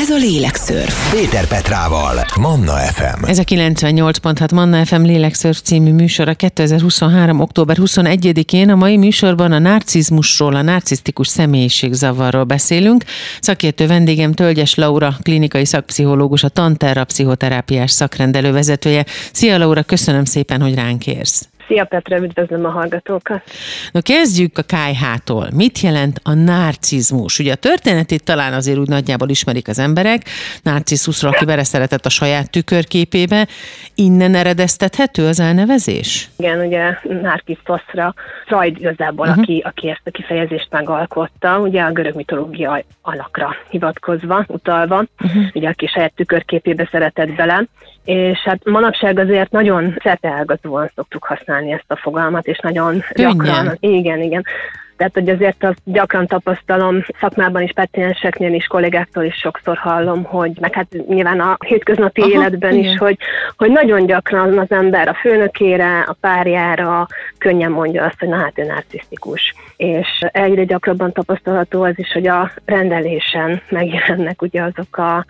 Ez a Lélekszörf. Péter Petrával, Manna FM. Ez a 98.6 Manna FM Lélekszörf című műsora 2023. október 21-én. A mai műsorban a narcizmusról, a narcisztikus személyiségzavarról beszélünk. Szakértő vendégem Tölgyes Laura, klinikai szakpszichológus, a Tanterra pszichoterápiás szakrendelő vezetője. Szia Laura, köszönöm szépen, hogy ránk érsz. Szia Petra, üdvözlöm a hallgatókat! Na kezdjük a KH-tól. Mit jelent a narcizmus? Ugye a történetét talán azért úgy nagyjából ismerik az emberek. Narciszusra, aki szeretett a saját tükörképébe. Innen eredeztethető az elnevezés? Igen, ugye Narcisztoszra, Freud igazából, uh-huh. aki, aki ezt a kifejezést megalkotta, ugye a görög mitológia alakra hivatkozva, utalva, uh-huh. ugye aki saját tükörképébe szeretett bele, és hát manapság azért nagyon szerteágazóan szoktuk használni ezt a fogalmat, és nagyon Könnyen. gyakran. Igen, igen. Tehát, hogy azért azt gyakran tapasztalom szakmában is, pacienseknél is, kollégáktól is sokszor hallom, hogy meg hát nyilván a hétköznapi Aha, életben igen. is, hogy, hogy nagyon gyakran az ember a főnökére, a párjára könnyen mondja azt, hogy na hát ő narcisztikus. És egyre gyakrabban tapasztalható az is, hogy a rendelésen megjelennek ugye azok a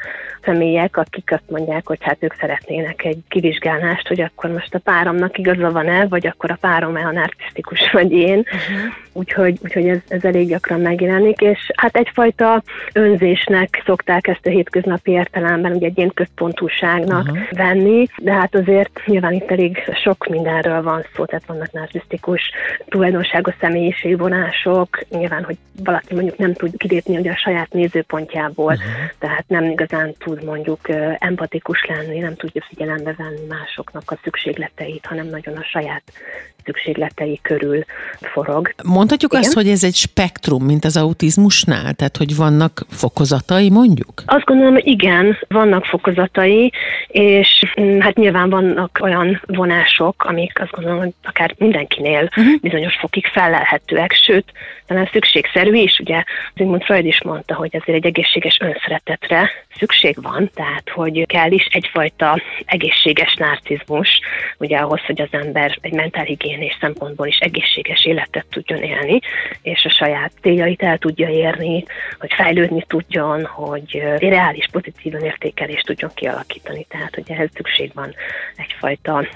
személyek, akik azt mondják, hogy hát ők szeretnének egy kivizsgálást, hogy akkor most a páromnak igaza van-e, vagy akkor a párom-e a narcisztikus, vagy én. Uh-huh. Úgyhogy úgyhogy ez, ez elég gyakran megjelenik, és hát egyfajta önzésnek szokták ezt a hétköznapi értelemben, ugye egy központúságnak uh-huh. venni, de hát azért nyilván itt elég sok mindenről van szó, tehát vannak narcisztikus tulajdonságos személyiségvonások, nyilván, hogy valaki mondjuk nem tud kilépni ugye a saját nézőpontjából, uh-huh. tehát nem igazán tud mondjuk empatikus lenni, nem tudja figyelembe venni másoknak a szükségleteit, hanem nagyon a saját szükségletei körül forog. Mondhatjuk Igen? azt, hogy ez egy spektrum, mint az autizmusnál? Tehát, hogy vannak fokozatai, mondjuk? Azt gondolom, igen, vannak fokozatai, és mm, hát nyilván vannak olyan vonások, amik azt gondolom, hogy akár mindenkinél uh-huh. bizonyos fokig felelhetőek, sőt, talán szükségszerű is, ugye Sigmund Freud is mondta, hogy azért egy egészséges önszeretetre szükség van, tehát hogy kell is egyfajta egészséges narcizmus, ugye ahhoz, hogy az ember egy mentálhigiénés szempontból is egészséges életet tudjon élni, és a saját céljait el tudja érni, hogy fejlődni tudjon, hogy reális pozitív értékelést tudjon kialakítani. Tehát, hogy ehhez szükség van egyfajta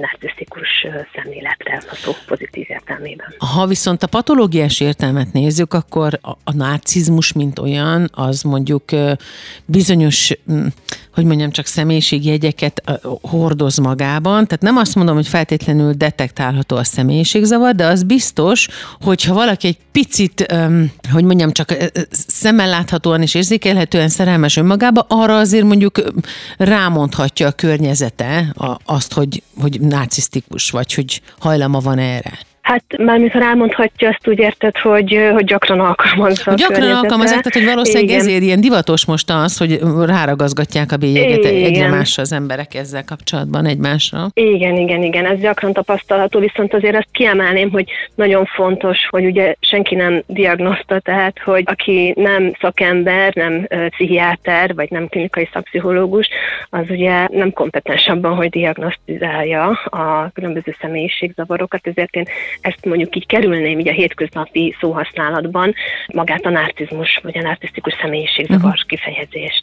narcisztikus szemléletre a pozitív értelmében. Ha viszont a patológiás értelmet nézzük, akkor a, a narcizmus, mint olyan, az mondjuk bizonyos hogy mondjam, csak személyiségjegyeket hordoz magában. Tehát nem azt mondom, hogy feltétlenül detektálható a személyiségzavar, de az biztos, hogyha valaki egy picit, hogy mondjam, csak szemmel láthatóan és érzékelhetően szerelmes önmagába, arra azért mondjuk rámondhatja a környezete azt, hogy, hogy narcisztikus, vagy hogy hajlama van erre. Hát mármint ha rámondhatja, azt úgy érted, hogy, hogy gyakran alkalmazza. Gyakran alkalmazzák, tehát hogy valószínűleg Igen. ezért ilyen divatos most az, hogy ráragazgatják a bélyeget egyre másra az emberek ezzel kapcsolatban egymásra. Igen, igen, igen, ez gyakran tapasztalható, viszont azért azt kiemelném, hogy nagyon fontos, hogy ugye senki nem diagnoszta, tehát hogy aki nem szakember, nem pszichiáter, vagy nem klinikai szakpszichológus, az ugye nem kompetens abban, hogy diagnosztizálja a különböző személyiségzavarokat, ezért én ezt mondjuk így kerülném így a hétköznapi szóhasználatban, magát a narcizmus vagy a narcisztikus személyiségzavar uh-huh. kifejezést.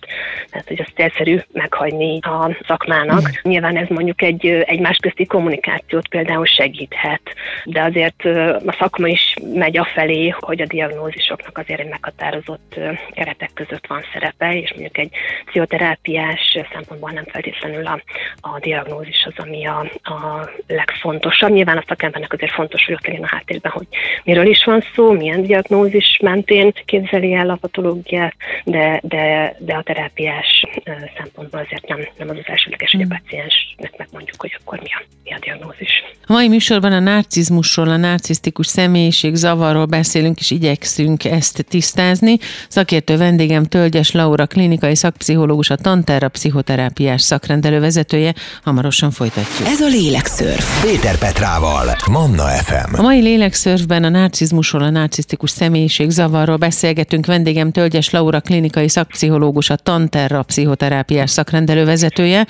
Tehát, hogy azt egyszerű meghagyni a szakmának. Uh-huh. Nyilván ez mondjuk egy egymás közti kommunikációt például segíthet, de azért a szakma is megy afelé, hogy a diagnózisoknak azért egy meghatározott keretek között van szerepe, és mondjuk egy pszichoterápiás szempontból nem feltétlenül a, a diagnózis az, ami a, a legfontosabb. Nyilván a szakembernek azért fontos hogy ott legyen a háttérben, hogy miről is van szó, milyen diagnózis mentén képzeli el a patológiát, de, de, de a terápiás szempontból azért nem, nem az az elsődleges, hogy a hmm. paciensnek megmondjuk, hogy akkor mi a, mi a diagnózis. A mai műsorban a narcizmusról, a narcisztikus személyiség zavarról beszélünk, és igyekszünk ezt tisztázni. Szakértő vendégem Tölgyes Laura, klinikai szakpszichológus, a Tanterra pszichoterápiás szakrendelő vezetője. Hamarosan folytatjuk. Ez a Lélekszörf. Péter Petrával, Manna FM. A mai lélekszörfben a narcizmusról, a narcisztikus személyiség zavarról beszélgetünk. Vendégem Tölgyes Laura, klinikai szakpszichológus, a Tanterra pszichoterápiás szakrendelő vezetője.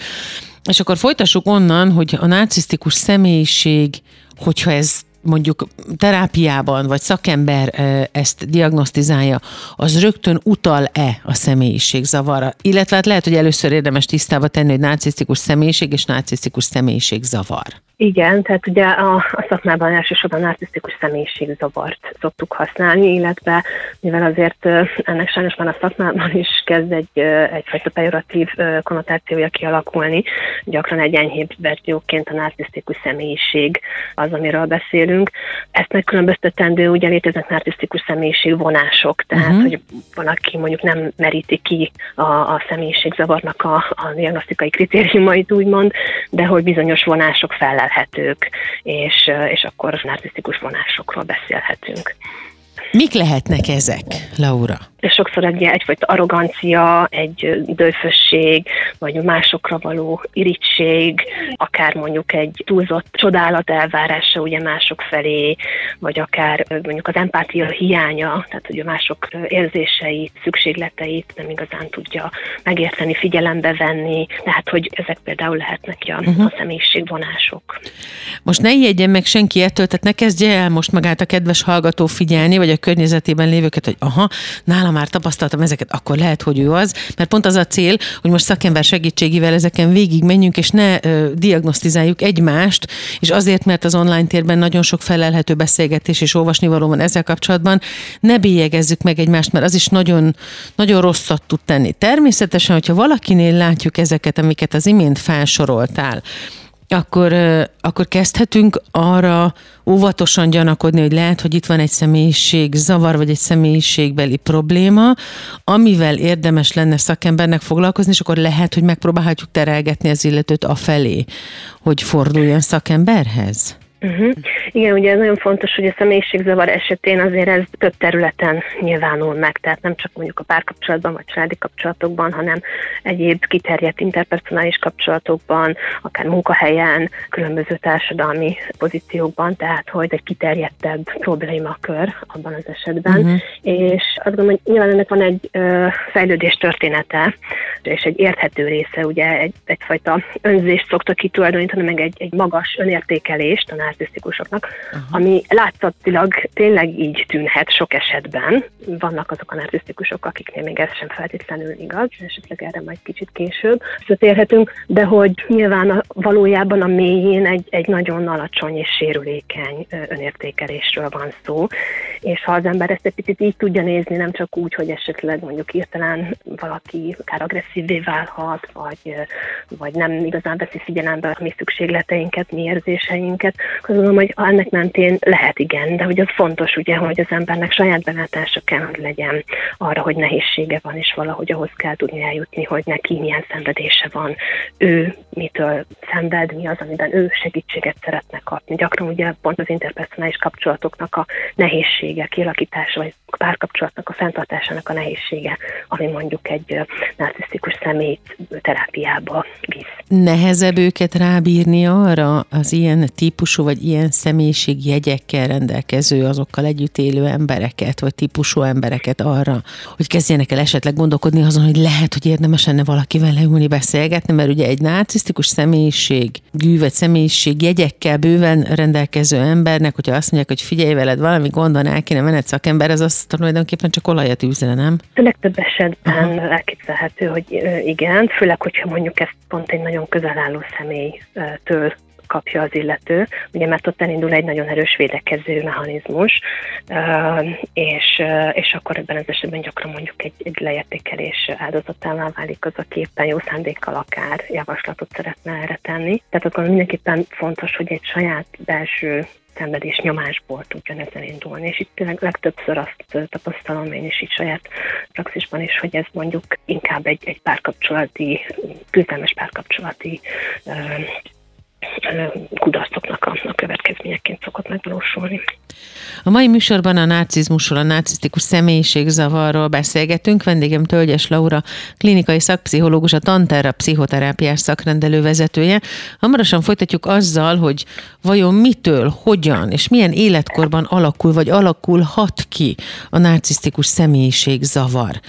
És akkor folytassuk onnan, hogy a narcisztikus személyiség, hogyha ez mondjuk terápiában, vagy szakember ezt diagnosztizálja, az rögtön utal-e a személyiségzavarra? Illetve hát lehet, hogy először érdemes tisztába tenni, hogy narcisztikus személyiség és narcisztikus személyiségzavar. Igen, tehát ugye a, a szakmában elsősorban narcisztikus személyiségzavart szoktuk használni, illetve mivel azért ennek sajnos már a szakmában is kezd egy, egyfajta pejoratív konnotációja kialakulni, gyakran egy enyhébb verzióként a narcisztikus személyiség az, amiről beszélünk. Ezt megkülönböztetendő, ugye léteznek narcisztikus személyiség vonások, tehát uh-huh. hogy valaki mondjuk nem meríti ki a, a személyiségzavarnak a, a diagnosztikai kritériumait, úgymond, de hogy bizonyos vonások fel kezelhetők, és, és akkor narcisztikus vonásokról beszélhetünk. Mik lehetnek ezek, Laura? sokszor egy egyfajta arrogancia, egy dőfösség, vagy másokra való irítség, akár mondjuk egy túlzott csodálat elvárása ugye mások felé, vagy akár mondjuk az empátia hiánya, tehát hogy a mások érzéseit, szükségleteit nem igazán tudja megérteni, figyelembe venni, tehát hogy ezek például lehetnek a, uh-huh. a személyiségvonások. Most ne ijedjen meg senki ettől, tehát ne kezdje el most magát a kedves hallgató figyelni, vagy a környezetében lévőket, hogy aha, nála már tapasztaltam ezeket, akkor lehet, hogy ő az, mert pont az a cél, hogy most szakember segítségével ezeken végig menjünk, és ne ö, diagnosztizáljuk egymást, és azért, mert az online térben nagyon sok felelhető beszélgetés és olvasnivaló van ezzel kapcsolatban, ne bélyegezzük meg egymást, mert az is nagyon, nagyon rosszat tud tenni. Természetesen, hogyha valakinél látjuk ezeket, amiket az imént felsoroltál, akkor, akkor kezdhetünk arra óvatosan gyanakodni, hogy lehet, hogy itt van egy személyiség zavar, vagy egy személyiségbeli probléma, amivel érdemes lenne szakembernek foglalkozni, és akkor lehet, hogy megpróbálhatjuk terelgetni az illetőt afelé, hogy forduljon szakemberhez. Uh-huh. Igen, ugye ez nagyon fontos, hogy a személyiségzavar esetén azért ez több területen nyilvánul meg, tehát nem csak mondjuk a párkapcsolatban vagy családi kapcsolatokban, hanem egyéb kiterjedt interpersonális kapcsolatokban, akár munkahelyen, különböző társadalmi pozíciókban, tehát hogy egy kiterjedtebb problémakör abban az esetben. Uh-huh. És azt gondolom, hogy nyilván ennek van egy ö, fejlődés története, és egy érthető része, ugye egy, egyfajta önzést szoktak kitulajdonítani, meg egy, egy magas önértékelést a narcisztikusoknak, uh-huh. ami látszatilag tényleg így tűnhet sok esetben. Vannak azok a narcisztikusok, akiknél még ez sem feltétlenül igaz, esetleg erre majd kicsit később visszatérhetünk, de hogy nyilván a, valójában a mélyén egy, egy nagyon alacsony és sérülékeny önértékelésről van szó, és ha az ember ezt egy picit így tudja nézni, nem csak úgy, hogy esetleg mondjuk hirtelen valaki akár agresszívvé válhat, vagy, vagy nem igazán veszi figyelembe a mi szükségleteinket, mi érzéseinket, gondolom, hogy ennek mentén lehet igen, de hogy az fontos ugye, hogy az embernek saját belátása kell, hogy legyen arra, hogy nehézsége van, és valahogy ahhoz kell tudni eljutni, hogy neki milyen szenvedése van, ő mitől szenved, mi az, amiben ő segítséget szeretne kapni. Gyakran ugye pont az interpersonális kapcsolatoknak a nehézsége, kialakítása, vagy párkapcsolatnak a fenntartásának a nehézsége, ami mondjuk egy narcisztikus szemét terápiába visz. Nehezebb őket rábírni arra az ilyen típusú vagy ilyen személyiségjegyekkel rendelkező, azokkal együtt élő embereket, vagy típusú embereket arra, hogy kezdjenek el esetleg gondolkodni azon, hogy lehet, hogy érdemes lenne valakivel leülni, beszélgetni, mert ugye egy narcisztikus személyiség, gűvet személyiség jegyekkel bőven rendelkező embernek, hogyha azt mondják, hogy figyelj veled, valami gondon el kéne mened szakember, ez azt tulajdonképpen csak olajat űzne, nem? A legtöbb esetben Aha. elképzelhető, hogy igen, főleg, hogyha mondjuk ezt pont egy nagyon közel álló személytől kapja az illető, ugye mert ott elindul egy nagyon erős védekező mechanizmus, és, és akkor ebben az esetben gyakran mondjuk egy, egy leértékelés áldozatává válik az, aki éppen jó szándékkal akár javaslatot szeretne erre tenni. Tehát akkor mindenképpen fontos, hogy egy saját belső szenvedés nyomásból tudjon ezen indulni. És itt tényleg legtöbbször azt tapasztalom én is itt saját praxisban is, hogy ez mondjuk inkább egy, egy párkapcsolati, küzdelmes párkapcsolati kudarcoknak a, a következményeként szokott megvalósulni. A mai műsorban a narcizmusról, a narcisztikus személyiségzavarról beszélgetünk. Vendégem Tölgyes Laura, klinikai szakpszichológus, a Tanterra pszichoterápiás szakrendelő vezetője. Hamarosan folytatjuk azzal, hogy vajon mitől, hogyan és milyen életkorban alakul vagy alakulhat ki a narcisztikus személyiségzavar.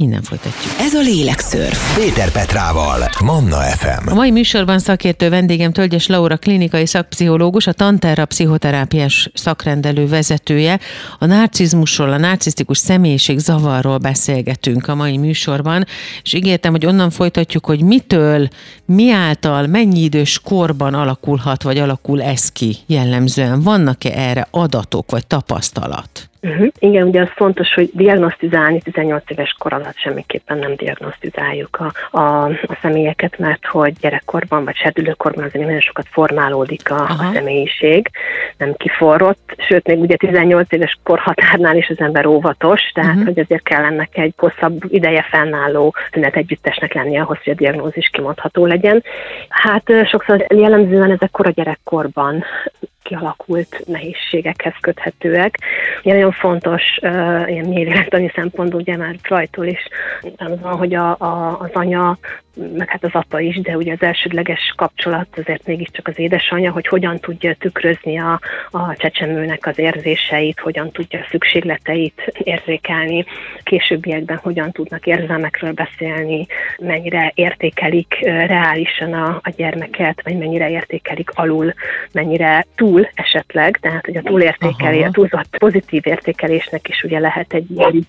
Innen folytatjuk. Ez a Lélekszörf. Péter Petrával, Manna FM. A mai műsorban szakértő vendégem Tölgyes Laura klinikai szakpszichológus, a Tanterra pszichoterápiás szakrendelő vezetője. A narcizmusról, a narcisztikus személyiség zavarról beszélgetünk a mai műsorban, és ígértem, hogy onnan folytatjuk, hogy mitől, mi által, mennyi idős korban alakulhat, vagy alakul ez ki jellemzően. Vannak-e erre adatok, vagy tapasztalat? Uh-huh. Igen, ugye az fontos, hogy diagnosztizálni 18 éves kor alatt semmiképpen nem diagnosztizáljuk a, a, a személyeket, mert hogy gyerekkorban vagy serdülőkorban azért nagyon sokat formálódik a, a személyiség, nem kiforrott, sőt, még ugye 18 éves korhatárnál is az ember óvatos, tehát uh-huh. hogy azért kell ennek egy hosszabb ideje fennálló tünet együttesnek lenni ahhoz, hogy a diagnózis kimondható legyen. Hát sokszor jellemzően ezek kora gyerekkorban kialakult nehézségekhez köthetőek. Ugye nagyon fontos uh, ilyen mélylélektani szempontból, ugye már Freudtól is az van, hogy a, a, az anya meg hát az apa is, de ugye az elsődleges kapcsolat azért mégiscsak az édesanyja, hogy hogyan tudja tükrözni a, a csecsemőnek az érzéseit, hogyan tudja a szükségleteit érzékelni, későbbiekben hogyan tudnak érzelmekről beszélni, mennyire értékelik reálisan a, a gyermeket, vagy mennyire értékelik alul, mennyire túl esetleg, tehát hogy a túlértékelés, a túlzott pozitív értékelésnek is ugye lehet egy ilyen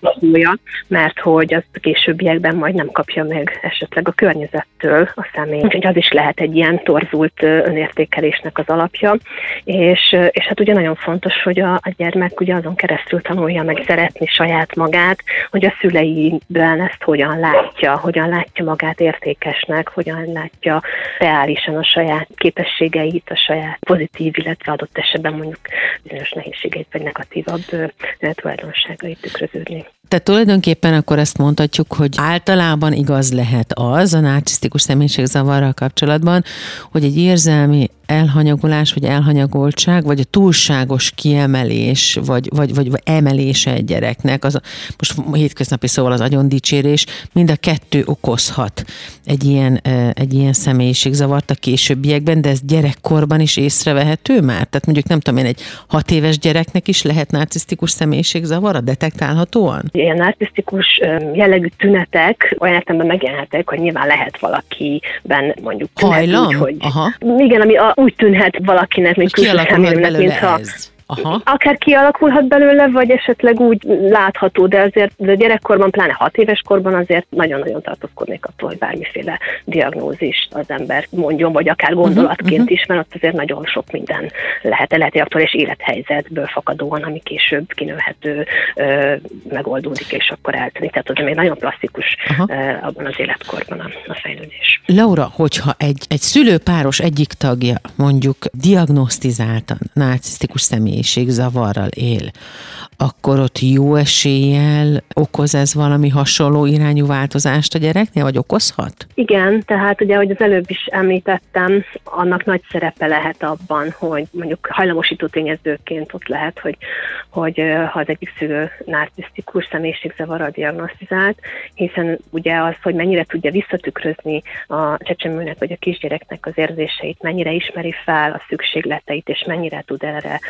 mert hogy azt a későbbiekben majd nem kapja meg esetleg a környezet környezettől a személy. Úgyhogy az is lehet egy ilyen torzult önértékelésnek az alapja. És, és hát ugye nagyon fontos, hogy a, a gyermek ugye azon keresztül tanulja meg szeretni saját magát, hogy a szüleiben ezt hogyan látja, hogyan látja magát értékesnek, hogyan látja reálisan a saját képességeit, a saját pozitív, illetve adott esetben mondjuk bizonyos nehézségeit vagy negatívabb tulajdonságait tükröződni. Tehát tulajdonképpen akkor ezt mondhatjuk, hogy általában igaz lehet az a narcisztikus személyiségzavarral kapcsolatban, hogy egy érzelmi elhanyagolás, vagy elhanyagoltság, vagy a túlságos kiemelés, vagy, vagy, vagy, emelése egy gyereknek, az most hétköznapi szóval az agyon dicsérés, mind a kettő okozhat egy ilyen, egy ilyen személyiségzavart a későbbiekben, de ez gyerekkorban is észrevehető már? Tehát mondjuk nem tudom én, egy hat éves gyereknek is lehet narcisztikus személyiségzavar, detektálhatóan? Ilyen narcisztikus jellegű tünetek olyan értelemben megjelenhetek, hogy nyilván lehet valakiben mondjuk tünet Hajlam? Úgy, hogy Aha. igen, ami a, úgy tűnhet valakinek, mint külső szemlélőnek, mintha ez. Aha. Akár kialakulhat belőle, vagy esetleg úgy látható, de azért de gyerekkorban, pláne hat éves korban azért nagyon-nagyon tartózkodnék attól, hogy bármiféle diagnózist az ember mondjon, vagy akár gondolatként uh-huh, is, mert ott azért nagyon sok minden lehet, lehet egy aktuális élethelyzetből fakadóan, ami később kinőhető, ö, megoldódik, és akkor eltűnik. Tehát az még nagyon plastikus ö, abban az életkorban a, a fejlődés. Laura, hogyha egy, egy szülőpáros egyik tagja mondjuk diagnosztizáltan narcisztikus személy zavarral él, akkor ott jó eséllyel okoz ez valami hasonló irányú változást a gyereknél, vagy okozhat? Igen, tehát ugye, ahogy az előbb is említettem, annak nagy szerepe lehet abban, hogy mondjuk hajlamosító tényezőként ott lehet, hogy, hogy ha az egyik szülő narcisztikus személyiségzavarral diagnosztizált, hiszen ugye az, hogy mennyire tudja visszatükrözni a csecsemőnek vagy a kisgyereknek az érzéseit, mennyire ismeri fel a szükségleteit, és mennyire tud erre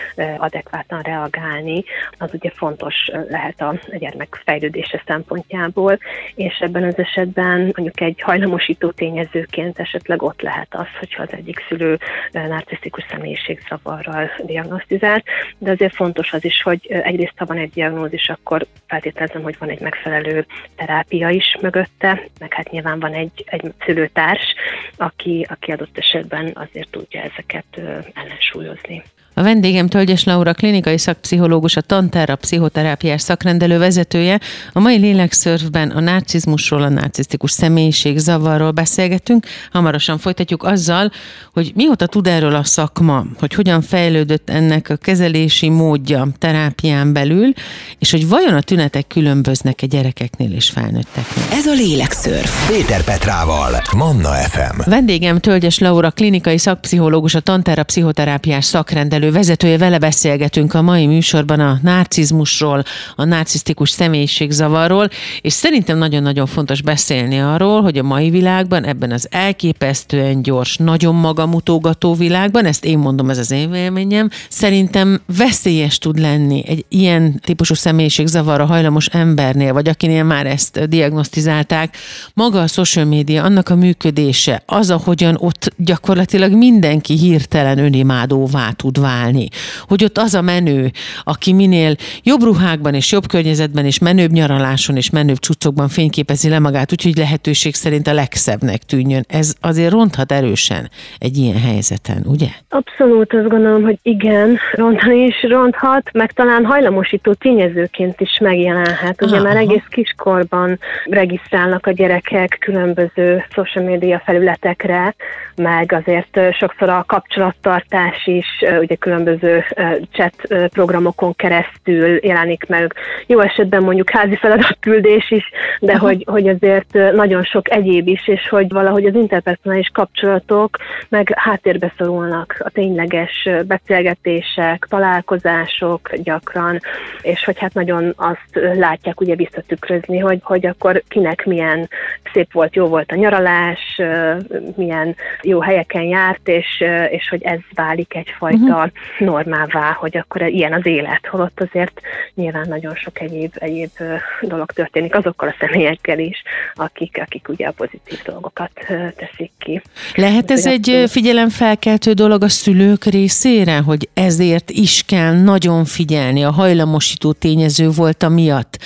adekvátan reagálni, az ugye fontos lehet a gyermek fejlődése szempontjából, és ebben az esetben mondjuk egy hajlamosító tényezőként esetleg ott lehet az, hogyha az egyik szülő narcisztikus személyiségzavarral diagnosztizált, de azért fontos az is, hogy egyrészt ha van egy diagnózis, akkor feltételezem, hogy van egy megfelelő terápia is mögötte, meg hát nyilván van egy, egy szülőtárs, aki, aki adott esetben azért tudja ezeket ellensúlyozni. A vendégem Tölgyes Laura, klinikai szakpszichológus, a Tanterra pszichoterápiás szakrendelő vezetője. A mai lélekszörfben a narcizmusról, a narcisztikus személyiség zavarról beszélgetünk. Hamarosan folytatjuk azzal, hogy mióta tud erről a szakma, hogy hogyan fejlődött ennek a kezelési módja terápián belül, és hogy vajon a tünetek különböznek-e gyerekeknél és felnőtteknél. Ez a lélekszörf. Péter Petrával, Manna FM. Vendégem Tölgyes Laura, klinikai szakpszichológus, a Tanterra pszichoterápiás szakrendelő vezetője, vele beszélgetünk a mai műsorban a narcizmusról, a narcisztikus személyiségzavarról, és szerintem nagyon-nagyon fontos beszélni arról, hogy a mai világban, ebben az elképesztően gyors, nagyon magamutógató világban, ezt én mondom, ez az én véleményem, szerintem veszélyes tud lenni egy ilyen típusú személyiségzavarra hajlamos embernél, vagy akinél már ezt diagnosztizálták, maga a social media, annak a működése, az, ahogyan ott gyakorlatilag mindenki hirtelen önimádóvá tud válni. Hogy ott az a menő, aki minél jobb ruhákban és jobb környezetben és menőbb nyaraláson és menőbb cuccokban fényképezi le magát, úgyhogy lehetőség szerint a legszebbnek tűnjön. Ez azért ronthat erősen egy ilyen helyzeten, ugye? Abszolút azt gondolom, hogy igen, rontani is ronthat, meg talán hajlamosító tényezőként is megjelenhet. Ugye Aha. már egész kiskorban regisztrálnak a gyerekek különböző social media felületekre, meg azért sokszor a kapcsolattartás is ugye különböző chat programokon keresztül jelenik meg. Jó esetben mondjuk házi feladatküldés is, de hogy, hogy azért nagyon sok egyéb is, és hogy valahogy az interpersonális kapcsolatok meg háttérbe szorulnak a tényleges beszélgetések, találkozások gyakran, és hogy hát nagyon azt látják ugye visszatükrözni, hogy, hogy akkor kinek milyen szép volt, jó volt a nyaralás, milyen jó helyeken járt, és, és hogy ez válik egyfajta uh-huh. Normává, hogy akkor ilyen az élet, holott azért nyilván nagyon sok egyéb, egyéb dolog történik azokkal a személyekkel is, akik, akik ugye a pozitív dolgokat teszik ki. Lehet ez egy figyelemfelkeltő dolog a szülők részére, hogy ezért is kell nagyon figyelni, a hajlamosító tényező volt a miatt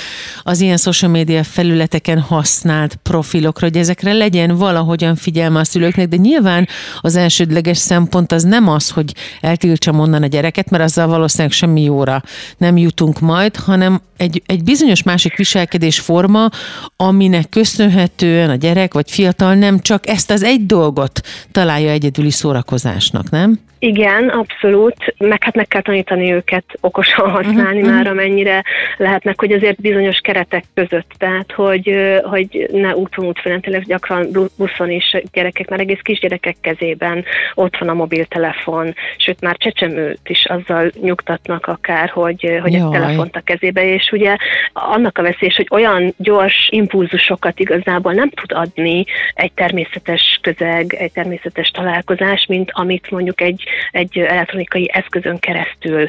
az ilyen social media felületeken használt profilokra, hogy ezekre legyen valahogyan figyelme a szülőknek, de nyilván az elsődleges szempont az nem az, hogy eltiltsam onnan a gyereket, mert azzal valószínűleg semmi jóra nem jutunk majd, hanem egy, egy bizonyos másik viselkedésforma, aminek köszönhetően a gyerek vagy fiatal nem csak ezt az egy dolgot találja egyedüli szórakozásnak, nem? Igen, abszolút, meg hát meg kell tanítani őket okosan használni uh-huh. már, amennyire lehetnek, hogy azért bizonyos keretek között, tehát hogy, hogy ne úton útfően, tényleg gyakran buszon is gyerekek, már egész kisgyerekek kezében ott van a mobiltelefon, sőt már csecsemőt is azzal nyugtatnak akár, hogy, hogy egy telefont a kezébe, és ugye annak a veszélyes, hogy olyan gyors impulzusokat igazából nem tud adni egy természetes közeg, egy természetes találkozás, mint amit mondjuk egy egy elektronikai eszközön keresztül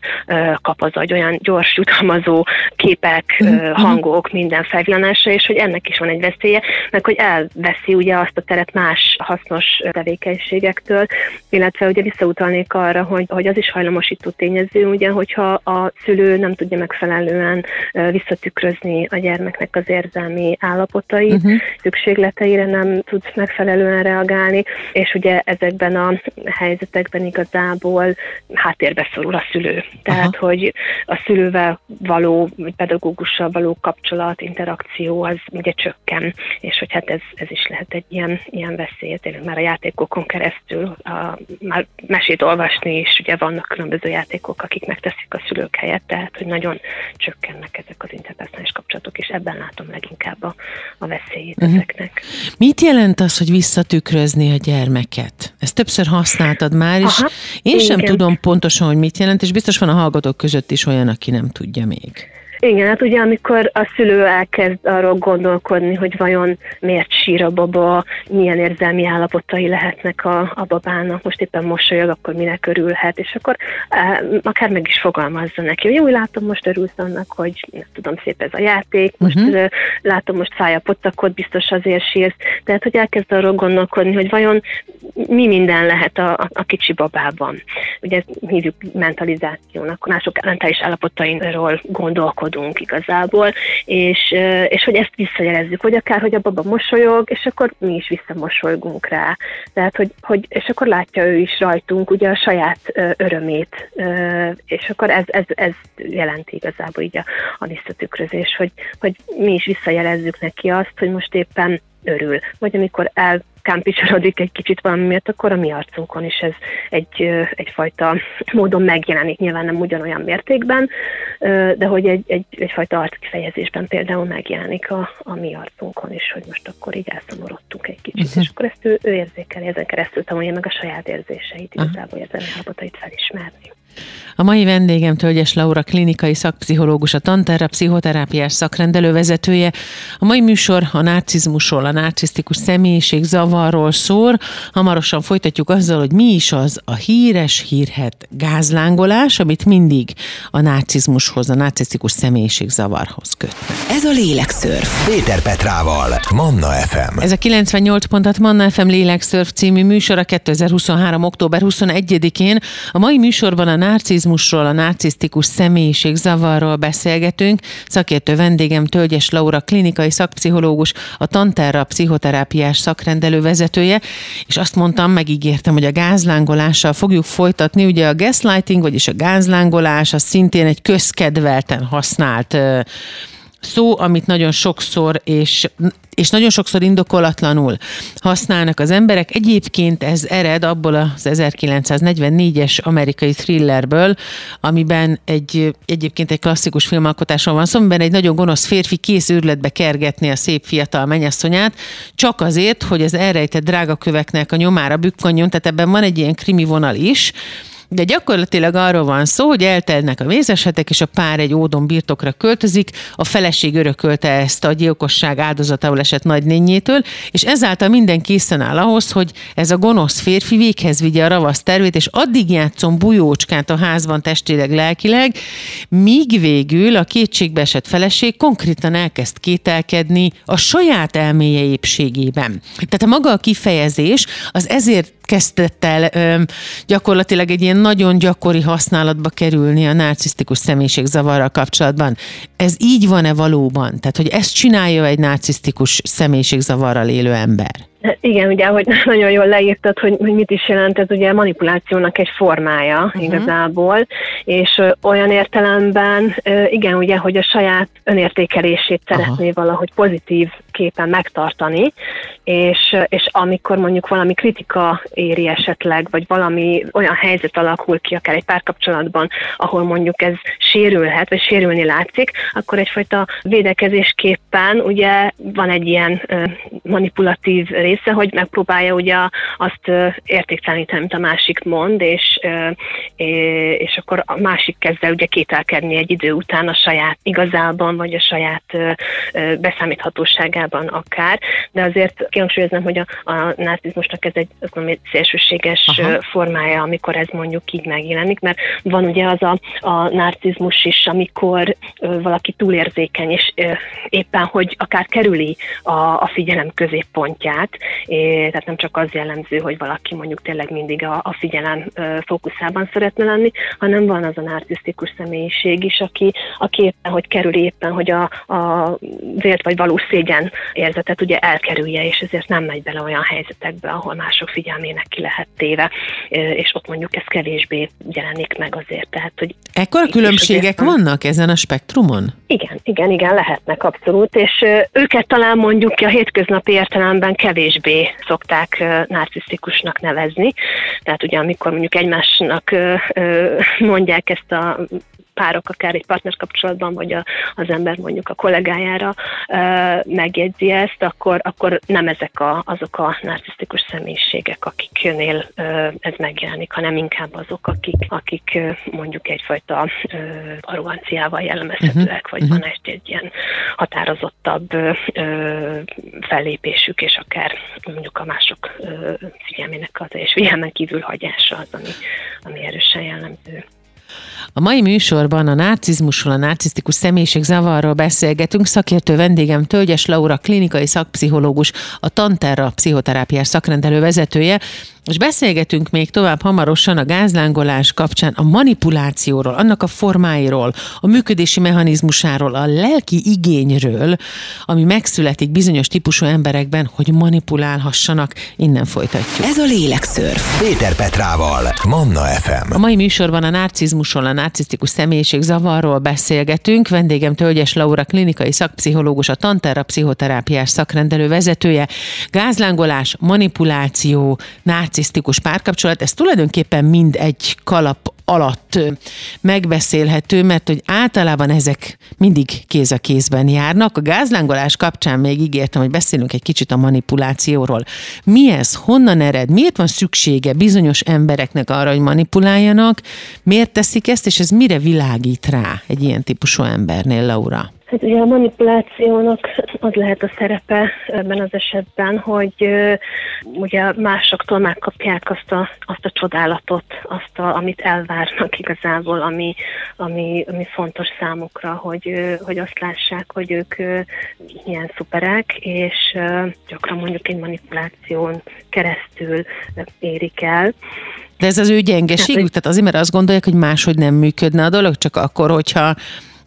kap az agy olyan gyors jutalmazó képek, uh-huh. hangok, minden felvillanásra, és hogy ennek is van egy veszélye, meg hogy elveszi ugye azt a teret más hasznos tevékenységektől, illetve ugye visszautalnék arra, hogy, hogy az is hajlamosító tényező, ugye, hogyha a szülő nem tudja megfelelően visszatükrözni a gyermeknek az érzelmi állapotait, uh-huh. szükségleteire nem tud megfelelően reagálni, és ugye ezekben a helyzetekben igaz igazából háttérbe szorul a szülő. Tehát, Aha. hogy a szülővel való, pedagógussal való kapcsolat, interakció az ugye csökken, és hogy hát ez, ez is lehet egy ilyen, ilyen veszély, tényleg már a játékokon keresztül, a, már mesét olvasni is, ugye vannak különböző játékok, akik megteszik a szülők helyett, tehát, hogy nagyon csökkennek ezek az interpersonális kapcsolatok, és ebben látom leginkább a, a veszélyét uh-huh. ezeknek. Mit jelent az, hogy visszatükrözni a gyermeket? Ezt többször használtad már, és Aha. Én sem Igen. tudom pontosan, hogy mit jelent, és biztos van a hallgatók között is olyan, aki nem tudja még. Igen, hát ugye amikor a szülő elkezd arról gondolkodni, hogy vajon miért sír a baba, milyen érzelmi állapotai lehetnek a, a babának, most éppen mosolyog, akkor minek örülhet, és akkor e, akár meg is fogalmazza neki, hogy úgy látom, most örülsz annak, hogy nem tudom, szép ez a játék, most uh-huh. látom, most fáj a pottakot, biztos azért sírsz. Tehát, hogy elkezd arról gondolkodni, hogy vajon mi minden lehet a, a, a kicsi babában. Ugye ezt hívjuk mentalizációnak, mások mentális állapotainról tudunk igazából, és, és hogy ezt visszajelezzük, hogy akár, hogy a baba mosolyog, és akkor mi is visszamosolygunk rá. Tehát, hogy, hogy és akkor látja ő is rajtunk ugye a saját örömét, és akkor ez, ez, ez jelenti igazából így a, a visszatükrözés, hogy, hogy mi is visszajelezzük neki azt, hogy most éppen örül. Vagy amikor el kámpicsarodik egy kicsit valami miatt, akkor a mi arcunkon is ez egy, egyfajta módon megjelenik, nyilván nem ugyanolyan mértékben, de hogy egy, egy, egyfajta arckifejezésben például megjelenik a, a mi arcunkon is, hogy most akkor így elszomorodtunk egy kicsit, uh-huh. és akkor ezt ő, ő érzékeli, ezen keresztül tanulja meg a saját érzéseit, igazából ezen állapotait felismerni. A mai vendégem Tölgyes Laura klinikai szakpszichológus, a Tanterra pszichoterápiás szakrendelő vezetője. A mai műsor a narcizmusról, a narcisztikus személyiség zavarról szól. Hamarosan folytatjuk azzal, hogy mi is az a híres, hírhet gázlángolás, amit mindig a narcizmushoz, a narcisztikus személyiség zavarhoz kötnek. Ez a Lélekszörf. Péter Petrával, Manna FM. Ez a 98 pontat Manna FM Lélekszörf című műsor a 2023. október 21-én. A mai műsorban a narcizmusról, a narcisztikus személyiség zavarról beszélgetünk. Szakértő vendégem Tölgyes Laura, klinikai szakpszichológus, a Tanterra pszichoterápiás szakrendelő vezetője, és azt mondtam, megígértem, hogy a gázlángolással fogjuk folytatni. Ugye a gaslighting, vagyis a gázlángolás, az szintén egy közkedvelten használt szó, amit nagyon sokszor és és nagyon sokszor indokolatlanul használnak az emberek. Egyébként ez ered abból az 1944-es amerikai thrillerből, amiben egy, egyébként egy klasszikus filmalkotásról van szó, amiben egy nagyon gonosz férfi kész őrületbe kergetni a szép fiatal mennyasszonyát, csak azért, hogy az elrejtett drágaköveknek a nyomára bükkanjon, tehát ebben van egy ilyen krimi vonal is, de gyakorlatilag arról van szó, hogy eltelnek a mézesetek, és a pár egy ódon birtokra költözik, a feleség örökölte ezt a gyilkosság áldozatául esett nagynényétől, és ezáltal minden készen áll ahhoz, hogy ez a gonosz férfi véghez vigye a ravasz tervét, és addig játszom bujócskát a házban testileg, lelkileg, míg végül a kétségbe esett feleség konkrétan elkezd kételkedni a saját elméje épségében. Tehát a maga a kifejezés az ezért kezdett el gyakorlatilag egy ilyen nagyon gyakori használatba kerülni a narcisztikus személyiségzavarral kapcsolatban. Ez így van-e valóban? Tehát, hogy ezt csinálja egy narcisztikus személyiségzavarral élő ember? Igen, ugye, hogy nagyon jól leírtad, hogy, hogy mit is jelent ez ugye manipulációnak egy formája uh-huh. igazából, és ö, olyan értelemben, ö, igen, ugye, hogy a saját önértékelését szeretné Aha. valahogy pozitív képen megtartani, és, és amikor mondjuk valami kritika éri esetleg, vagy valami olyan helyzet alakul ki, akár egy párkapcsolatban, ahol mondjuk ez sérülhet, vagy sérülni látszik, akkor egyfajta védekezésképpen ugye van egy ilyen ö, manipulatív része, hogy megpróbálja ugye azt értékteleníteni, amit a másik mond, és, és akkor a másik kezd el ugye kételkedni egy idő után a saját igazában, vagy a saját beszámíthatóságában akár, de azért kihangsúlyoznám, hogy a, a nácizmusnak ez egy, mondom, szélsőséges Aha. formája, amikor ez mondjuk így megjelenik, mert van ugye az a, a narcizmus is, amikor valaki túlérzékeny, és éppen, hogy akár kerüli a, a figyelem középpontját, é, tehát nem csak az jellemző, hogy valaki mondjuk tényleg mindig a, a figyelem ö, fókuszában szeretne lenni, hanem van az a narcisztikus személyiség is, aki, aki éppen, hogy kerül éppen, hogy a, a vélt vagy valós szégyen érzetet ugye elkerülje, és ezért nem megy bele olyan helyzetekbe, ahol mások figyelmének ki lehet téve, és ott mondjuk ez kevésbé jelenik meg azért. Tehát, hogy Ekkor különbségek van... vannak ezen a spektrumon? Igen, igen, igen, lehetnek abszolút, és őket talán mondjuk a hétköznapi értelemben kevésbé szokták narcisztikusnak nevezni. Tehát ugye amikor mondjuk egymásnak mondják ezt a párok akár egy partnerkapcsolatban, vagy a, az ember mondjuk a kollégájára megjegyzi ezt, akkor, akkor nem ezek a, azok a narcisztikus személyiségek, akiknél ez megjelenik, hanem inkább azok, akik, akik mondjuk egyfajta arroganciával jellemezhetőek, uh-huh. vagy van egy, egy ilyen határozottabb fellépésük, és akár mondjuk a mások figyelmének az és figyelmen kívül hagyása az, ami, ami erősen jellemző. A mai műsorban a narcizmusról, a narcisztikus személyiség zavarról beszélgetünk. Szakértő vendégem Tölgyes Laura, klinikai szakpszichológus, a Tanterra pszichoterápiás szakrendelő vezetője, és beszélgetünk még tovább hamarosan a gázlángolás kapcsán a manipulációról, annak a formáiról, a működési mechanizmusáról, a lelki igényről, ami megszületik bizonyos típusú emberekben, hogy manipulálhassanak. Innen folytatjuk. Ez a Lélekszörf. Péter Petrával, Manna FM. A mai műsorban a narcizmusról, a narcisztikus személyiség zavarról beszélgetünk. Vendégem Tölgyes Laura, klinikai szakpszichológus, a Tanterra pszichoterápiás szakrendelő vezetője. Gázlángolás, manipuláció, narcisztikus párkapcsolat, ez tulajdonképpen mind egy kalap alatt megbeszélhető, mert hogy általában ezek mindig kéz a kézben járnak. A gázlángolás kapcsán még ígértem, hogy beszélünk egy kicsit a manipulációról. Mi ez? Honnan ered? Miért van szüksége bizonyos embereknek arra, hogy manipuláljanak? Miért teszik ezt, és ez mire világít rá egy ilyen típusú embernél, Laura? Hát ugye a manipulációnak az lehet a szerepe ebben az esetben, hogy ugye másoktól megkapják azt a, azt a csodálatot, azt, a, amit elvárnak igazából, ami, ami, ami fontos számukra, hogy, hogy azt lássák, hogy ők milyen szuperek, és gyakran mondjuk egy manipuláción keresztül érik el. De ez az ő gyengeségük? Hát, Tehát azért, mert azt gondolják, hogy máshogy nem működne a dolog, csak akkor, hogyha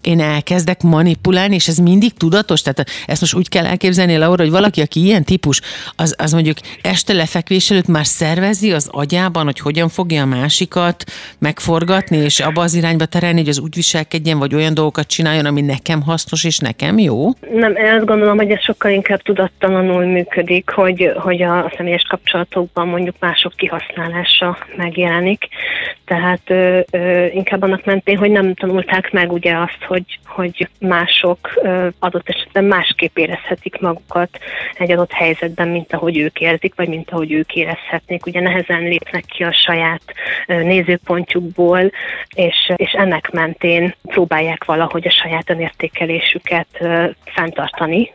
én elkezdek manipulálni, és ez mindig tudatos? Tehát ezt most úgy kell elképzelni, Laura, hogy valaki, aki ilyen típus, az, az mondjuk este lefekvés előtt már szervezi az agyában, hogy hogyan fogja a másikat megforgatni, és abba az irányba terelni, hogy az úgy viselkedjen, vagy olyan dolgokat csináljon, ami nekem hasznos, és nekem jó? Nem, én azt gondolom, hogy ez sokkal inkább tudattalanul működik, hogy, hogy a személyes kapcsolatokban mondjuk mások kihasználása megjelenik. Tehát ö, ö, inkább annak mentén, hogy nem tanulták meg ugye azt, hogy, hogy mások adott esetben másképp érezhetik magukat egy adott helyzetben, mint ahogy ők érzik, vagy mint ahogy ők érezhetnék. Ugye nehezen lépnek ki a saját nézőpontjukból, és, és ennek mentén próbálják valahogy a saját önértékelésüket fenntartani,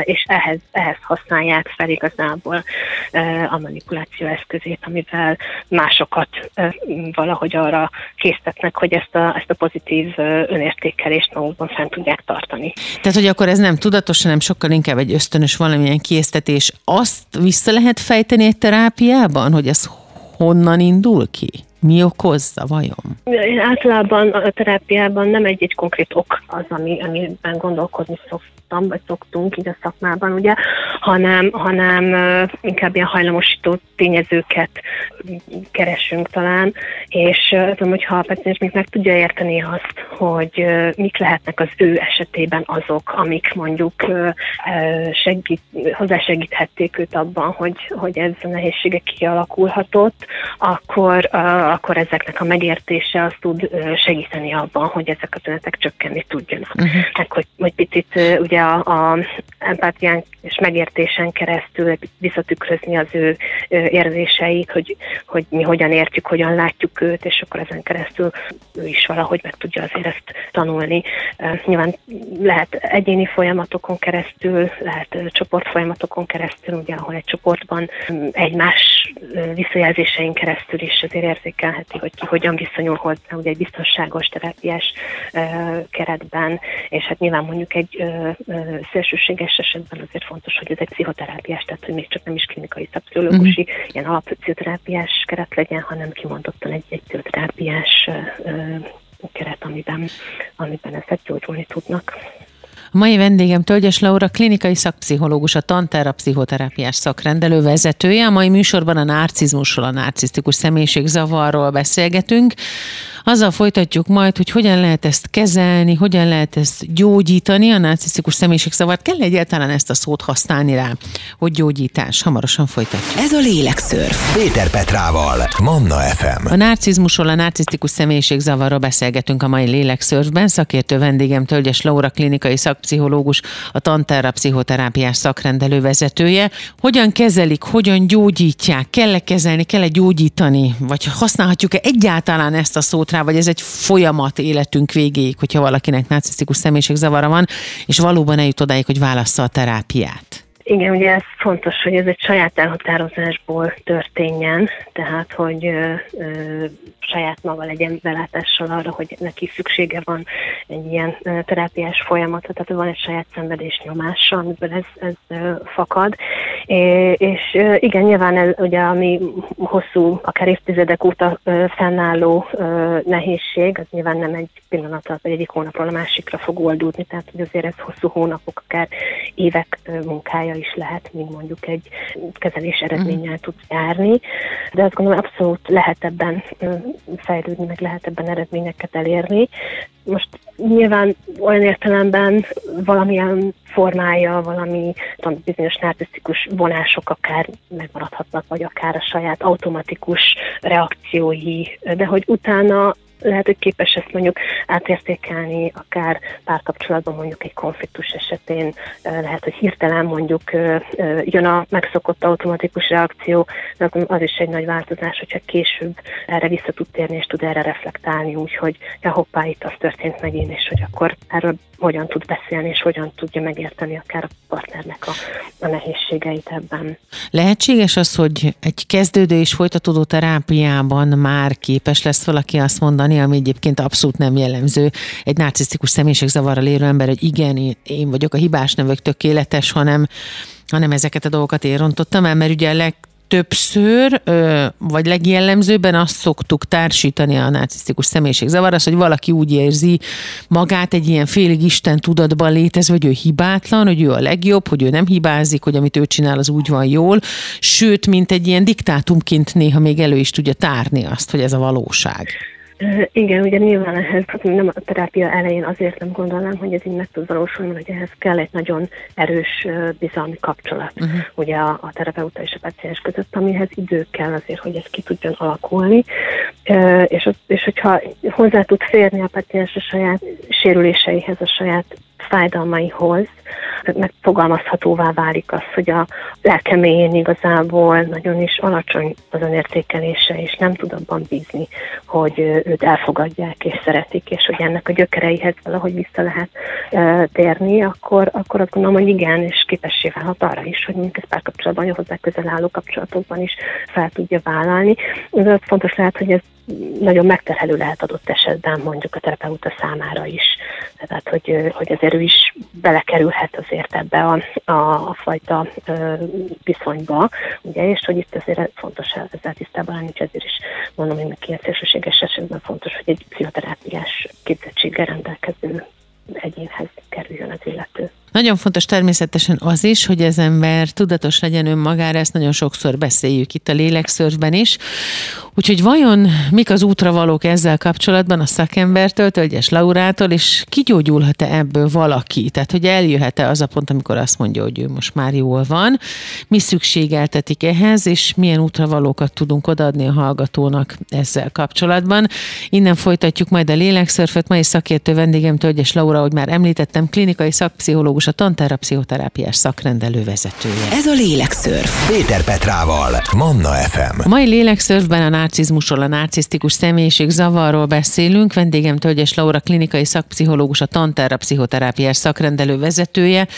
és ehhez, ehhez használják fel igazából a manipuláció eszközét, amivel másokat valahogy arra késztetnek, hogy ezt a, ezt a pozitív önértékelést érzékelést magukban fent tudják tartani. Tehát, hogy akkor ez nem tudatos, hanem sokkal inkább egy ösztönös valamilyen késztetés. Azt vissza lehet fejteni egy terápiában, hogy ez honnan indul ki? Mi okozza vajon? Általában a terápiában nem egy-egy konkrét ok az, ami, amiben gondolkodni szoktam, vagy szoktunk így a szakmában, ugye, hanem, hanem inkább ilyen hajlamosító tényezőket keresünk talán, és tudom, hogyha a paciens még meg tudja érteni azt, hogy mik lehetnek az ő esetében azok, amik mondjuk segít, hozzásegíthették őt abban, hogy, hogy ez a nehézsége kialakulhatott, akkor, akkor ezeknek a megértése az tud segíteni abban, hogy ezek a tünetek csökkenni tudjanak. Uh-huh. Meg, hogy, hogy picit ugye a, a empátián és megértésen keresztül visszatükrözni az ő érzéseit, hogy, hogy mi hogyan értjük, hogyan látjuk őt, és akkor ezen keresztül ő is valahogy meg tudja azért ezt tanulni. Nyilván lehet egyéni folyamatokon keresztül, lehet csoportfolyamatokon keresztül, ugye ahol egy csoportban egymás visszajelzéseink keresztül is azért érzékelheti, hogy ki hogyan viszonyul hozzá, ugye egy biztonságos terápiás keretben, és hát nyilván mondjuk egy szélsőséges esetben azért fontos, hogy ez egy pszichoterápiás, tehát hogy még csak nem is klinikai szapszológusi, uh-huh. ilyen alappszichoterápiás keret legyen, hanem kimondottan egy, egy pszichoterápiás keret, amiben, amiben ezek gyógyulni tudnak. A mai vendégem Tölgyes Laura, klinikai szakpszichológus, a Tantera pszichoterápiás szakrendelő vezetője. A mai műsorban a narcizmusról, a narcisztikus személyiségzavarról beszélgetünk. Azzal folytatjuk majd, hogy hogyan lehet ezt kezelni, hogyan lehet ezt gyógyítani, a narcisztikus személyiségzavart. Kell egyáltalán ezt a szót használni rá, hogy gyógyítás. Hamarosan folytatjuk. Ez a Lélekszörf. Péter Petrával, Manna FM. A narcizmusról, a narcisztikus személyiségzavarról beszélgetünk a mai Lélekszörfben. Szakértő vendégem Tölgyes Laura, klinikai szakpszichológus, a Tanterra pszichoterápiás szakrendelő vezetője. Hogyan kezelik, hogyan gyógyítják, kell-e kezelni, kell-e gyógyítani, vagy használhatjuk-e egyáltalán ezt a szót rá, vagy ez egy folyamat életünk végéig, hogyha valakinek narcisztikus személyiségzavara van, és valóban eljut odáig, hogy válassza a terápiát. Igen, ugye ez fontos, hogy ez egy saját elhatározásból történjen, tehát hogy ö, ö, saját maga legyen belátással arra, hogy neki szüksége van egy ilyen ö, terápiás folyamatra, tehát van egy saját szenvedés nyomása, amiből ez, ez ö, fakad. És igen, nyilván ez ugye ami hosszú, akár évtizedek óta fennálló nehézség, az nyilván nem egy pillanatra, vagy egyik hónapról a másikra fog oldódni, tehát hogy azért ez hosszú hónapok, akár évek munkája is lehet, míg mondjuk egy kezelés eredménnyel tud járni, de azt gondolom abszolút lehet ebben fejlődni, meg lehet ebben eredményeket elérni. Most nyilván olyan értelemben valamilyen formája, valami tudom, bizonyos narcisztikus vonások akár megmaradhatnak, vagy akár a saját automatikus reakciói, de hogy utána lehet, hogy képes ezt mondjuk átértékelni, akár párkapcsolatban mondjuk egy konfliktus esetén, lehet, hogy hirtelen mondjuk jön a megszokott automatikus reakció, de az is egy nagy változás, hogyha később erre vissza tud térni, és tud erre reflektálni, úgyhogy ja hoppá, itt az történt megint, és hogy akkor erről hogyan tud beszélni, és hogyan tudja megérteni akár a partnernek a, a nehézségeit ebben. Lehetséges az, hogy egy kezdődő és folytatódó terápiában már képes lesz valaki azt mondani, ami egyébként abszolút nem jellemző egy narcisztikus személyiségzavarral élő ember, hogy igen, én vagyok a hibás, nem vagyok tökéletes, hanem hanem ezeket a dolgokat én rontottam el, mert ugye a leg, többször, vagy legjellemzőbben azt szoktuk társítani a narcisztikus személyiségzavar, az, hogy valaki úgy érzi magát egy ilyen félig Isten tudatban létezve, hogy ő hibátlan, hogy ő a legjobb, hogy ő nem hibázik, hogy amit ő csinál, az úgy van jól, sőt, mint egy ilyen diktátumként néha még elő is tudja tárni azt, hogy ez a valóság. Igen, ugye nyilván ehhez nem a terápia elején azért nem gondolnám, hogy ez így meg tud valósulni, hogy ehhez kell egy nagyon erős bizalmi kapcsolat, uh-huh. ugye a, a terapeuta és a paciens között, amihez idő kell azért, hogy ez ki tudjon alakulni, és, és hogyha hozzá tud férni a paciens a saját sérüléseihez, a saját fájdalmaihoz, megfogalmazhatóvá válik az, hogy a lelkeméjén igazából nagyon is alacsony az önértékelése, és nem tud abban bízni, hogy őt elfogadják és szeretik, és hogy ennek a gyökereihez valahogy vissza lehet uh, térni, akkor, akkor azt gondolom, hogy igen, és képessé válhat arra is, hogy mondjuk ez párkapcsolatban, hozzá közel álló kapcsolatokban is fel tudja vállalni. Ez fontos lehet, hogy ez nagyon megterhelő lehet adott esetben mondjuk a terapeuta számára is. Tehát, hogy, hogy azért ő is belekerülhet azért ebbe a, a, a fajta ö, viszonyba, ugye, és hogy itt azért fontos ezzel tisztában lenni, ezért is mondom, hogy neki szélsőséges esetben fontos, hogy egy pszichoterápiás képzettséggel rendelkező egyénhez kerüljön az illető. Nagyon fontos természetesen az is, hogy az ember tudatos legyen önmagára, ezt nagyon sokszor beszéljük itt a lélekszörfben is. Úgyhogy vajon mik az útravalók ezzel kapcsolatban a szakembertől, Tölgyes Laurától, és kigyógyulhat-e ebből valaki? Tehát, hogy eljöhet-e az a pont, amikor azt mondja, hogy ő most már jól van, mi szükségeltetik ehhez, és milyen útravalókat tudunk odaadni a hallgatónak ezzel kapcsolatban. Innen folytatjuk majd a lélekszörfet, mai szakértő vendégem Tölgyes Laura, hogy már említettem, klinikai szakpszichológus pszichológus, a Tantára pszichoterápiás szakrendelő vezetője. Ez a Lélekszörf. Péter Petrával, Manna FM. A mai Lélekszörfben a narcizmusról, a narcisztikus személyiség zavarról beszélünk. Vendégem Tölgyes Laura, klinikai szakpszichológus, a Tantára pszichoterápiás szakrendelő vezetője,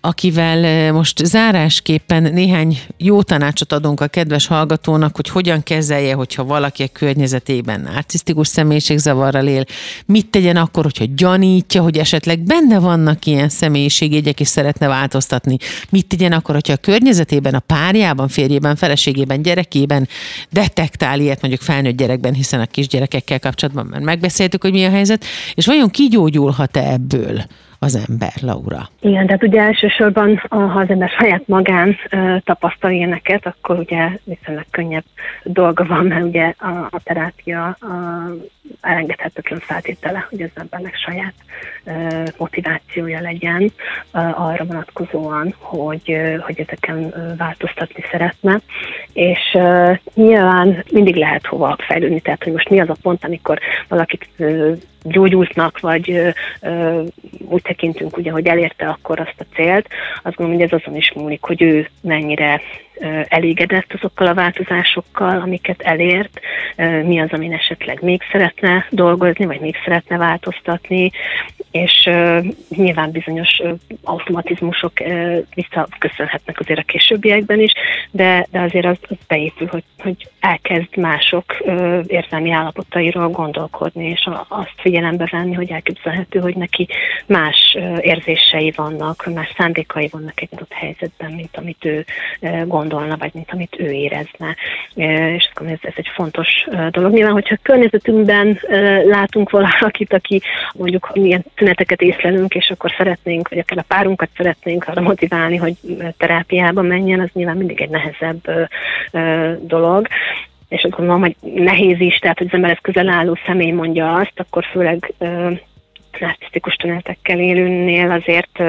akivel eh, most zárásképpen néhány jó tanácsot adunk a kedves hallgatónak, hogy hogyan kezelje, hogyha valaki a környezetében narcisztikus személyiségzavarral él, mit tegyen akkor, hogyha gyanítja, hogy esetleg benne vannak ilyen személyiség minőségjegyek is szeretne változtatni. Mit tegyen akkor, hogyha a környezetében, a párjában, férjében, feleségében, gyerekében detektál ilyet mondjuk felnőtt gyerekben, hiszen a kisgyerekekkel kapcsolatban már megbeszéltük, hogy mi a helyzet, és vajon kigyógyulhat-e ebből? Az ember, Laura? Igen, tehát ugye elsősorban, ha az ember saját magán tapasztal ilyeneket, akkor ugye viszonylag könnyebb dolga van, mert ugye a, a terápia a, elengedhetetlen feltétele, hogy az embernek saját motivációja legyen arra vonatkozóan, hogy, hogy ezeken változtatni szeretne. És nyilván mindig lehet hova fejlődni, tehát hogy most mi az a pont, amikor valakit gyógyultnak, vagy úgy tekintünk, ugye, hogy elérte akkor azt a célt, azt gondolom, hogy ez azon is múlik, hogy ő mennyire elégedett azokkal a változásokkal, amiket elért, mi az, amin esetleg még szeretne dolgozni, vagy még szeretne változtatni, és nyilván bizonyos automatizmusok visszaköszönhetnek azért a későbbiekben is, de, de azért az, az beépül, hogy, hogy elkezd mások érzelmi állapotairól gondolkodni, és azt figyelembe venni, hogy elképzelhető, hogy neki más érzései vannak, más szándékai vannak egy adott helyzetben, mint amit ő ö, gondolna, vagy mint amit ő érezne. És azt ez, ez egy fontos dolog. Nyilván, hogyha környezetünkben látunk valakit, aki mondjuk milyen tüneteket észlelünk, és akkor szeretnénk, vagy akár a párunkat szeretnénk arra motiválni, hogy terápiába menjen, az nyilván mindig egy nehezebb dolog és azt gondolom, hogy nehéz is, tehát hogy az ember ez közel álló személy mondja azt, akkor főleg narcisztikus tünetekkel élőnél azért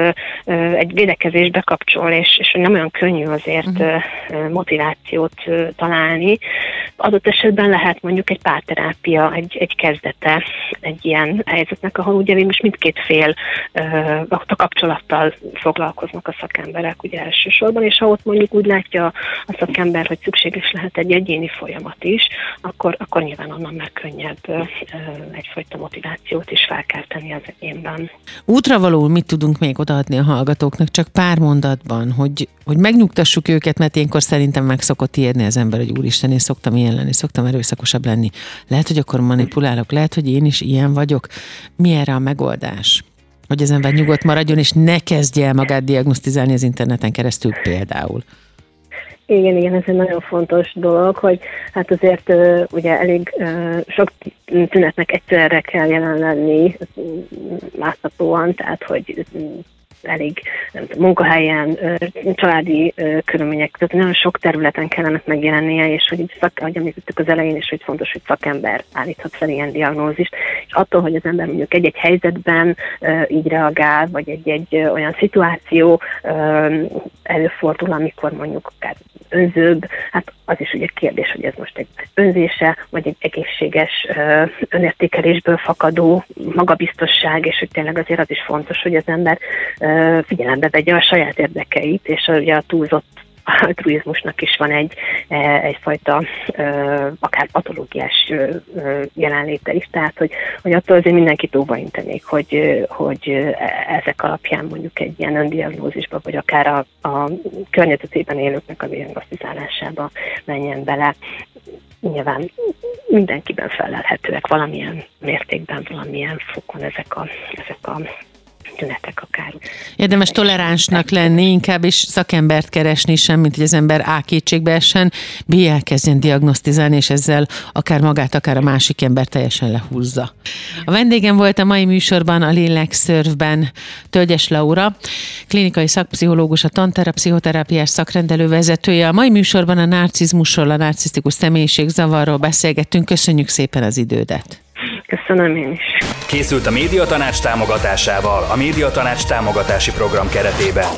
egy védekezésbe kapcsol, és, és nem olyan könnyű azért uh-huh. motivációt találni. Adott esetben lehet mondjuk egy párterápia, egy, egy kezdete egy ilyen helyzetnek, ahol ugye most mindkét fél a kapcsolattal foglalkoznak a szakemberek ugye elsősorban, és ha ott mondjuk úgy látja a szakember, hogy szükséges lehet egy egyéni folyamat is, akkor, akkor nyilván onnan már könnyebb egyfajta motivációt is felkelteni az egyénben. Útravaló mit tudunk még odaadni a hallgatóknak, csak pár mondatban, hogy, hogy megnyugtassuk őket, mert ilyenkor szerintem meg szokott ijedni az ember, hogy úristen, én szoktam ilyen lenni, szoktam erőszakosabb lenni. Lehet, hogy akkor manipulálok, lehet, hogy én is ilyen vagyok. Mi erre a megoldás? Hogy az ember nyugodt maradjon, és ne kezdje el magát diagnosztizálni az interneten keresztül például. Igen, igen, ez egy nagyon fontos dolog, hogy hát azért ugye elég sok tünetnek egyszerre kell jelen lenni láthatóan, tehát hogy elég nem tudom, munkahelyen, családi körülmények között. Nagyon sok területen kellene megjelennie, és hogy szak, ahogy említettük az elején is, hogy fontos, hogy szakember állíthat fel ilyen diagnózist, és attól, hogy az ember mondjuk egy-egy helyzetben így reagál, vagy egy-egy olyan szituáció előfordul, amikor mondjuk akár önzőbb, hát az is ugye kérdés, hogy ez most egy önzése, vagy egy egészséges önértékelésből fakadó magabiztosság, és hogy tényleg azért az is fontos, hogy az ember figyelembe vegye a saját érdekeit, és ugye a túlzott altruizmusnak is van egy, egyfajta akár patológiás jelenléte is, tehát hogy, hogy attól azért mindenkit óva intenék, hogy, hogy ezek alapján mondjuk egy ilyen öndiagnózisba, vagy akár a, a környezetében élőknek a diagnosztizálásába menjen bele. Nyilván mindenkiben felelhetőek valamilyen mértékben, valamilyen fokon ezek a, ezek a tünetek akár. Érdemes toleránsnak lenni, inkább is szakembert keresni sem, mint hogy az ember A kétségbe essen, B elkezdjen diagnosztizálni, és ezzel akár magát, akár a másik ember teljesen lehúzza. A vendégem volt a mai műsorban a Lélekszörvben Tölgyes Laura, klinikai szakpszichológus, a Tantera pszichoterápiás szakrendelő vezetője. A mai műsorban a narcizmusról, a narcisztikus személyiségzavarról beszélgettünk. Köszönjük szépen az idődet! Köszönöm én is. Készült a Médiatanács támogatásával a Médiatanács támogatási program keretében.